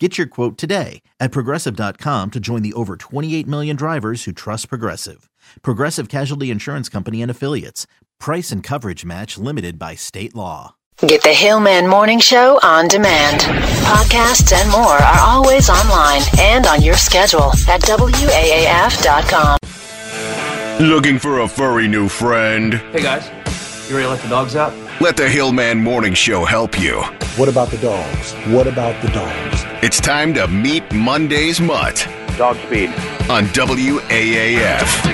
Get your quote today at progressive.com to join the over 28 million drivers who trust Progressive. Progressive Casualty Insurance Company and Affiliates. Price and coverage match limited by state law. Get the Hillman Morning Show on demand. Podcasts and more are always online and on your schedule at WAAF.com. Looking for a furry new friend? Hey guys, you ready to let the dogs out? Let the Hillman Morning Show help you. What about the dogs? What about the dogs? It's time to meet Monday's Mutt Dog speed. on WAAF.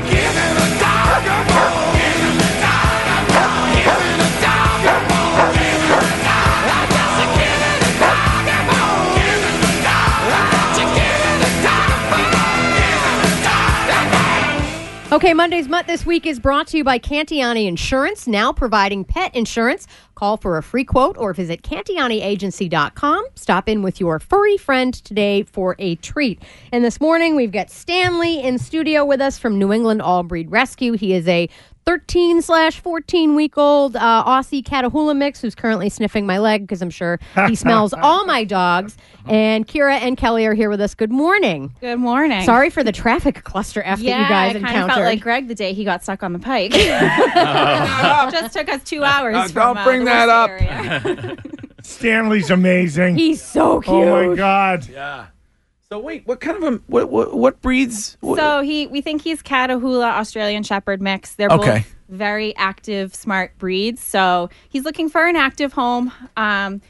Okay, Monday's Mutt this week is brought to you by Cantiani Insurance, now providing pet insurance. Call for a free quote or visit CantianiAgency.com. Stop in with your furry friend today for a treat. And this morning, we've got Stanley in studio with us from New England All Breed Rescue. He is a 13 slash 14 week old uh, Aussie Catahoula mix who's currently sniffing my leg because I'm sure he smells all my dogs. And Kira and Kelly are here with us. Good morning. Good morning. Sorry for the traffic cluster F yeah, that you guys I kind encountered. of felt like Greg the day he got stuck on the pike. Just took us two hours. Uh, from, don't uh, bring the that up. Stanley's amazing. He's so cute. oh my god. Yeah. So wait, what kind of a what what, what breeds? What, so he, we think he's Catahoula Australian Shepherd mix. They're Okay. both very active, smart breeds. So he's looking for an active home. Um,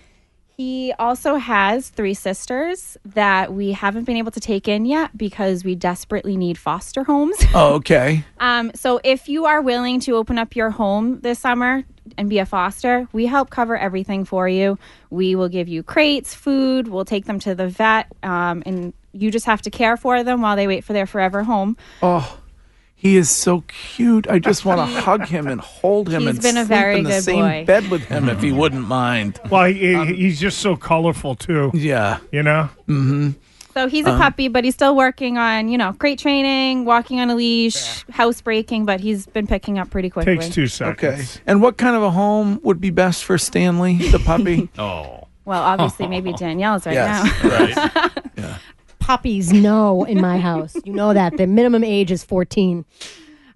he also has three sisters that we haven't been able to take in yet because we desperately need foster homes. oh, okay. Um, so if you are willing to open up your home this summer and be a foster, we help cover everything for you. We will give you crates, food, we'll take them to the vet, um, and you just have to care for them while they wait for their forever home. Oh, he is so cute. I just want to hug him and hold him He's and been a sleep very in the good same boy. bed with him if he wouldn't mind. Well, he, he's just so colorful too. Yeah. You know. So he's a puppy, but he's still working on, you know, crate training, walking on a leash, housebreaking, but he's been picking up pretty quickly. Takes two seconds. Okay. And what kind of a home would be best for Stanley, the puppy? Oh. Well, obviously, maybe Danielle's right yes. now. Right. Puppies no in my house. You know that. The minimum age is 14.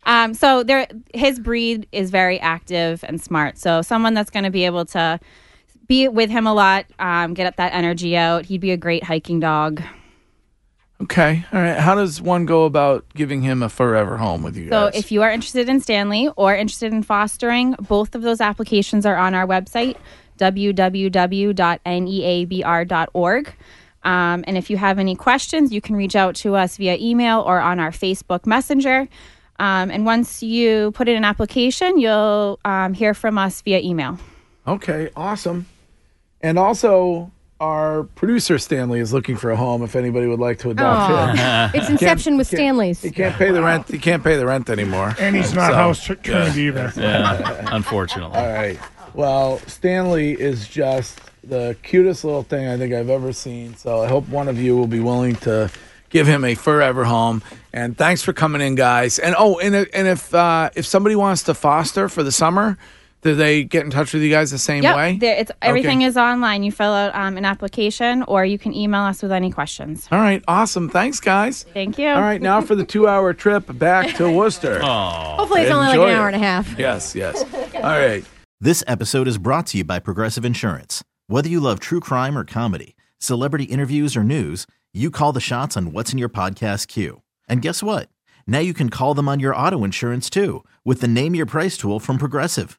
Um, so there, his breed is very active and smart. So someone that's going to be able to be with him a lot, um, get that energy out. He'd be a great hiking dog. Okay. All right. How does one go about giving him a forever home with you guys? So if you are interested in Stanley or interested in fostering, both of those applications are on our website, www.neabr.org. Um, and if you have any questions, you can reach out to us via email or on our Facebook Messenger. Um, and once you put in an application, you'll um, hear from us via email. Okay, awesome. And also, our producer Stanley is looking for a home. If anybody would like to adopt him, It's Inception with can't- Stanley's. he can't pay the rent. He can't pay the rent anymore. And he's not So, house tr- trained either. unfortunately. All right. Well, Stanley is just the cutest little thing I think I've ever seen. So I hope one of you will be willing to give him a forever home. And thanks for coming in, guys. And oh, and if- and if uh, if somebody wants to foster for the summer, do they get in touch with you guys the same Yep, way? there, it's everything Okay. is online. You fill out um, an application, or you can email us with any questions. All right. Awesome. Thanks, guys. Thank you. All right. Now for the two-hour trip back to Worcester. Hopefully, it's only like an hour it. and a half. Yes. Yes. All right. This episode is brought to you by Progressive Insurance. Whether you love true crime or comedy, celebrity interviews or news, you call the shots on what's in your podcast queue. And guess what? Now you can call them on your auto insurance too with the Name Your Price tool from Progressive.